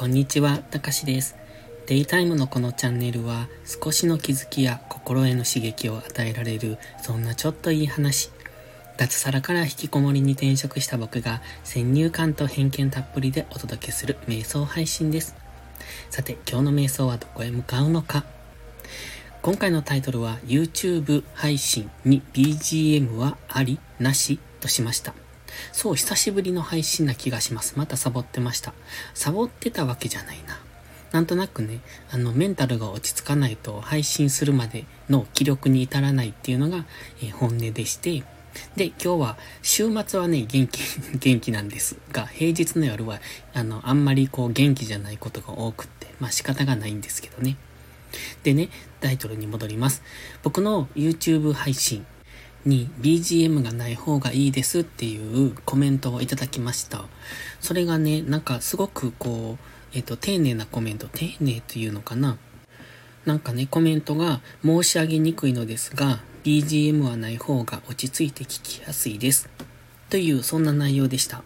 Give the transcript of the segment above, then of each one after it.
こんにちは、たかしです。デイタイムのこのチャンネルは少しの気づきや心への刺激を与えられるそんなちょっといい話。脱サラから引きこもりに転職した僕が先入観と偏見たっぷりでお届けする瞑想配信です。さて、今日の瞑想はどこへ向かうのか今回のタイトルは YouTube 配信に BGM はありなしとしました。そう、久しぶりの配信な気がします。またサボってました。サボってたわけじゃないな。なんとなくね、あの、メンタルが落ち着かないと配信するまでの気力に至らないっていうのが、えー、本音でして、で、今日は、週末はね、元気、元気なんですが、平日の夜は、あの、あんまりこう、元気じゃないことが多くって、まあ仕方がないんですけどね。でね、タイトルに戻ります。僕の YouTube 配信、に BGM がない方がいいですっていうコメントをいただきました。それがね、なんかすごくこう、えっ、と、丁寧なコメント、丁寧というのかな？なんかね、コメントが申し上げにくいのですが、BGM はない方が落ち着いて聞きやすいです。という、そんな内容でした。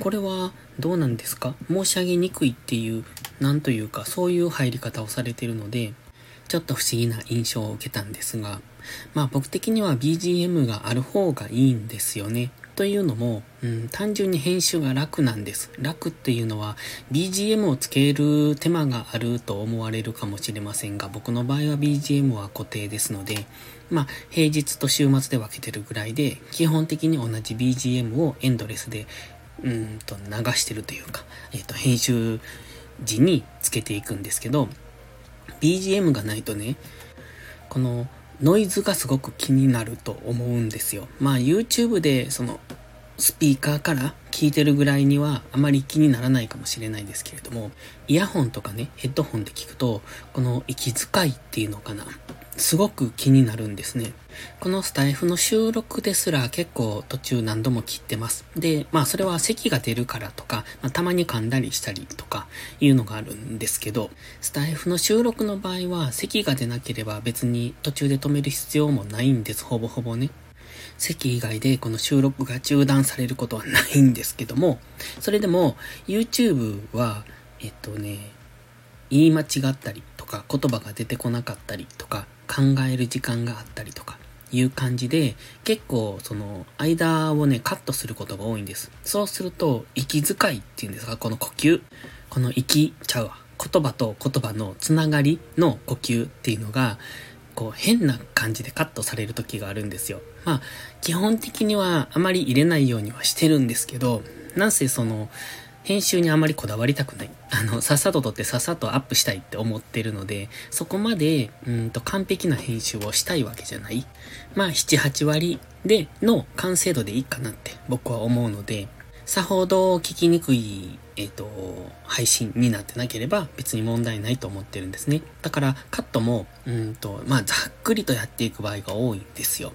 これはどうなんですか？申し上げにくいっていう、なんというか、そういう入り方をされているので、ちょっと不思議な印象を受けたんですが、まあ僕的には BGM がある方がいいんですよね。というのも、うん、単純に編集が楽なんです。楽っていうのは BGM をつける手間があると思われるかもしれませんが、僕の場合は BGM は固定ですので、まあ平日と週末で分けてるぐらいで、基本的に同じ BGM をエンドレスで、うんと流してるというか、えっ、ー、と編集時につけていくんですけど、BGM がないとね、このノイズがすごく気になると思うんですよ。まあ YouTube でそのスピーカーから聞いてるぐらいにはあまり気にならないかもしれないですけれども、イヤホンとかね、ヘッドホンで聞くと、この息遣いっていうのかな。すごく気になるんですね。このスタイフの収録ですら結構途中何度も切ってます。で、まあそれは咳が出るからとか、まあ、たまに噛んだりしたりとかいうのがあるんですけど、スタイフの収録の場合は咳が出なければ別に途中で止める必要もないんです、ほぼほぼね。席以外でこの収録が中断されることはないんですですけども、それでも YouTube は、えっとね、言い間違ったりとか言葉が出てこなかったりとか考える時間があったりとかいう感じで結構その間をねカットすることが多いんです。そうすると息遣いっていうんですかこの呼吸この息ちゃうわ言葉と言葉のつながりの呼吸っていうのがこう変な感じでカットされる時があるんですよ。まあ基本的にはあまり入れないようにはしてるんですけどなんせその編集にあまりこだわりたくない。あの、さっさと撮ってさっさとアップしたいって思ってるので、そこまで、うんと完璧な編集をしたいわけじゃない。まあ、7、8割での完成度でいいかなって僕は思うので、さほど聞きにくい、えっ、ー、と、配信になってなければ別に問題ないと思ってるんですね。だからカットも、うんと、まあ、ざっくりとやっていく場合が多いんですよ。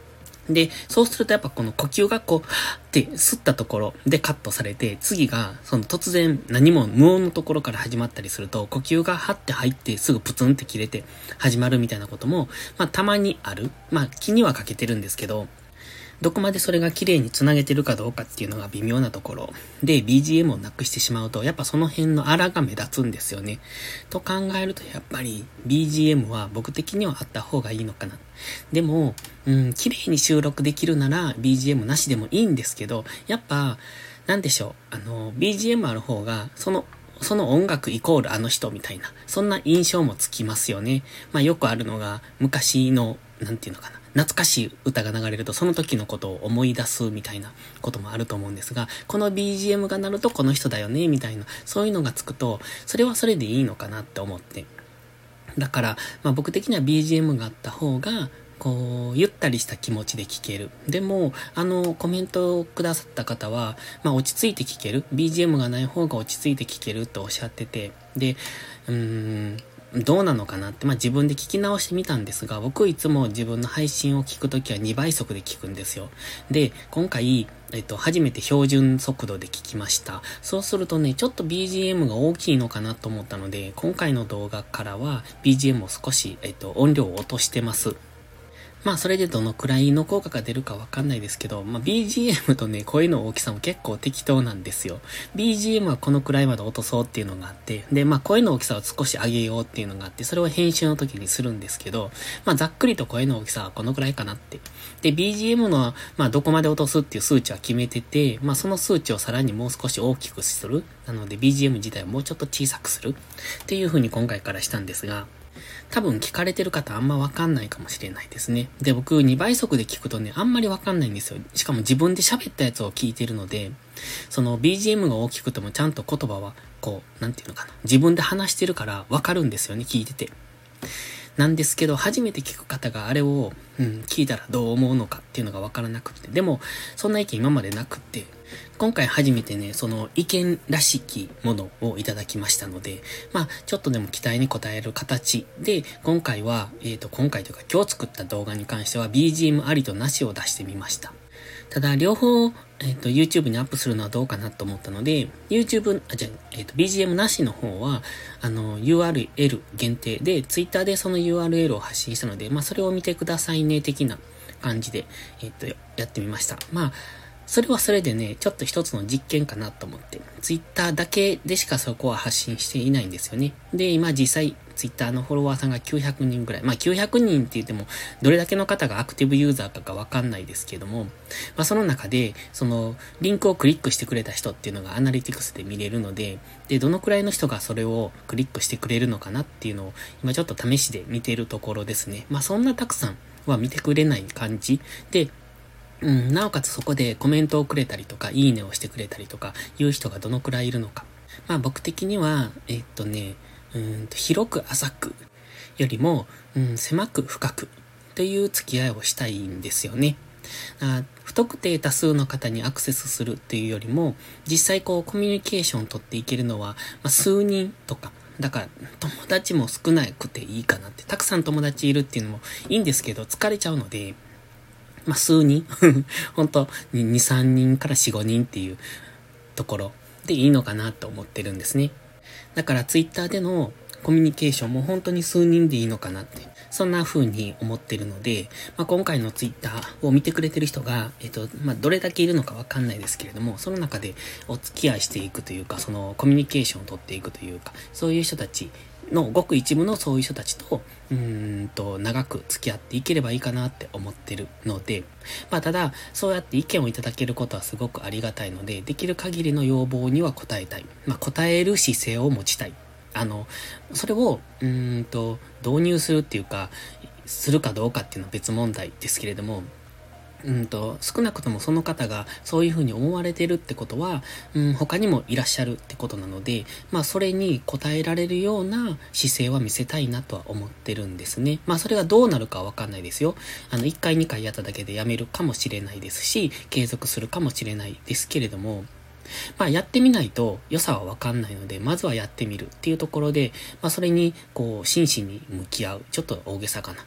で、そうするとやっぱこの呼吸がこう、って吸ったところでカットされて、次がその突然何も無音のところから始まったりすると、呼吸がはって入ってすぐプツンって切れて始まるみたいなことも、まあたまにある。まあ気にはかけてるんですけど、どこまでそれが綺麗に繋げてるかどうかっていうのが微妙なところで BGM をなくしてしまうとやっぱその辺の荒が目立つんですよね。と考えるとやっぱり BGM は僕的にはあった方がいいのかな。でも、うん、綺麗に収録できるなら BGM なしでもいいんですけど、やっぱ、なんでしょう、あの、BGM ある方が、そのその音楽イコールあの人みたいな、そんな印象もつきますよね。まあよくあるのが、昔の、なんていうのかな。懐かしい歌が流れるとその時のことを思い出すみたいなこともあると思うんですが、この BGM が鳴るとこの人だよね、みたいな、そういうのがつくと、それはそれでいいのかなって思って。だから、まあ僕的には BGM があった方が、こう、ゆったりした気持ちで聞ける。でも、あの、コメントをくださった方は、まあ、落ち着いて聞ける。BGM がない方が落ち着いて聞けるとおっしゃってて、で、うーん、どうなのかなって、まあ自分で聞き直してみたんですが、僕いつも自分の配信を聞くときは2倍速で聞くんですよ。で、今回、えっと、初めて標準速度で聞きました。そうするとね、ちょっと BGM が大きいのかなと思ったので、今回の動画からは BGM を少し、えっと、音量を落としてます。まあそれでどのくらいの効果が出るかわかんないですけど、まあ BGM とね、声の大きさも結構適当なんですよ。BGM はこのくらいまで落とそうっていうのがあって、で、まあ声の大きさを少し上げようっていうのがあって、それを編集の時にするんですけど、まあざっくりと声の大きさはこのくらいかなって。で、BGM の、まあどこまで落とすっていう数値は決めてて、まあその数値をさらにもう少し大きくする。なので BGM 自体をもうちょっと小さくする。っていう風に今回からしたんですが、多分聞かれてる方あんまわかんないかもしれないですね。で、僕2倍速で聞くとね、あんまりわかんないんですよ。しかも自分で喋ったやつを聞いてるので、その BGM が大きくてもちゃんと言葉は、こう、なんていうのかな。自分で話してるからわかるんですよね、聞いてて。なんですけど、初めて聞く方があれを、うん、聞いたらどう思うのかっていうのがわからなくて。でも、そんな意見今までなくって、今回初めてね、その意見らしきものをいただきましたので、まあ、ちょっとでも期待に応える形で、今回は、えっ、ー、と、今回というか今日作った動画に関しては BGM ありとなしを出してみました。ただ、両方、えっ、ー、と、YouTube にアップするのはどうかなと思ったので、YouTube、あ、じゃえっ、ー、と、BGM なしの方は、あの、URL 限定で、Twitter でその URL を発信したので、まあ、それを見てくださいね、的な感じで、えっ、と、やってみました。まあ、それはそれでね、ちょっと一つの実験かなと思って、ツイッターだけでしかそこは発信していないんですよね。で、今実際、ツイッターのフォロワーさんが900人ぐらい。まあ900人って言っても、どれだけの方がアクティブユーザーかかわかんないですけども、まあその中で、その、リンクをクリックしてくれた人っていうのがアナリティクスで見れるので、で、どのくらいの人がそれをクリックしてくれるのかなっていうのを、今ちょっと試しで見てるところですね。まあそんなたくさんは見てくれない感じで、うん、なおかつそこでコメントをくれたりとか、いいねをしてくれたりとか、いう人がどのくらいいるのか。まあ僕的には、えっとね、うんと広く浅くよりも、うん、狭く深くという付き合いをしたいんですよね。あ不特定多数の方にアクセスするっていうよりも、実際こうコミュニケーションを取っていけるのは、まあ、数人とか、だから友達も少なくていいかなって、たくさん友達いるっていうのもいいんですけど、疲れちゃうので、まあ、数人 本当に2、3人から4、5人っていうところでいいのかなと思ってるんですね。だからツイッターでのコミュニケーションも本当に数人でいいのかなって、そんな風に思ってるので、まあ、今回のツイッターを見てくれてる人が、えっと、まあ、どれだけいるのかわかんないですけれども、その中でお付き合いしていくというか、そのコミュニケーションを取っていくというか、そういう人たちのごく一部のそういう人たちと、うーんと、長く付き合っていければいいかなって思ってるので、まあただ、そうやって意見をいただけることはすごくありがたいので、できる限りの要望には応えたい。まあ答える姿勢を持ちたい。あの、それを、うんと、導入するっていうか、するかどうかっていうのは別問題ですけれども、うんと、少なくともその方がそういうふうに思われてるってことは、うん、他にもいらっしゃるってことなので、まあそれに応えられるような姿勢は見せたいなとは思ってるんですね。まあそれがどうなるかわかんないですよ。あの、1回2回やっただけでやめるかもしれないですし、継続するかもしれないですけれども、まあやってみないと良さはわかんないので、まずはやってみるっていうところで、まあそれにこう真摯に向き合う。ちょっと大げさかな。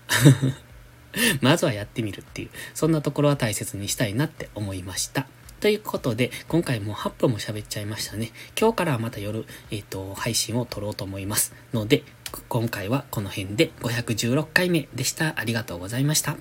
まずはやってみるっていう、そんなところは大切にしたいなって思いました。ということで、今回もう8分も喋っちゃいましたね。今日からはまた夜、えっ、ー、と、配信を撮ろうと思います。ので、今回はこの辺で516回目でした。ありがとうございました。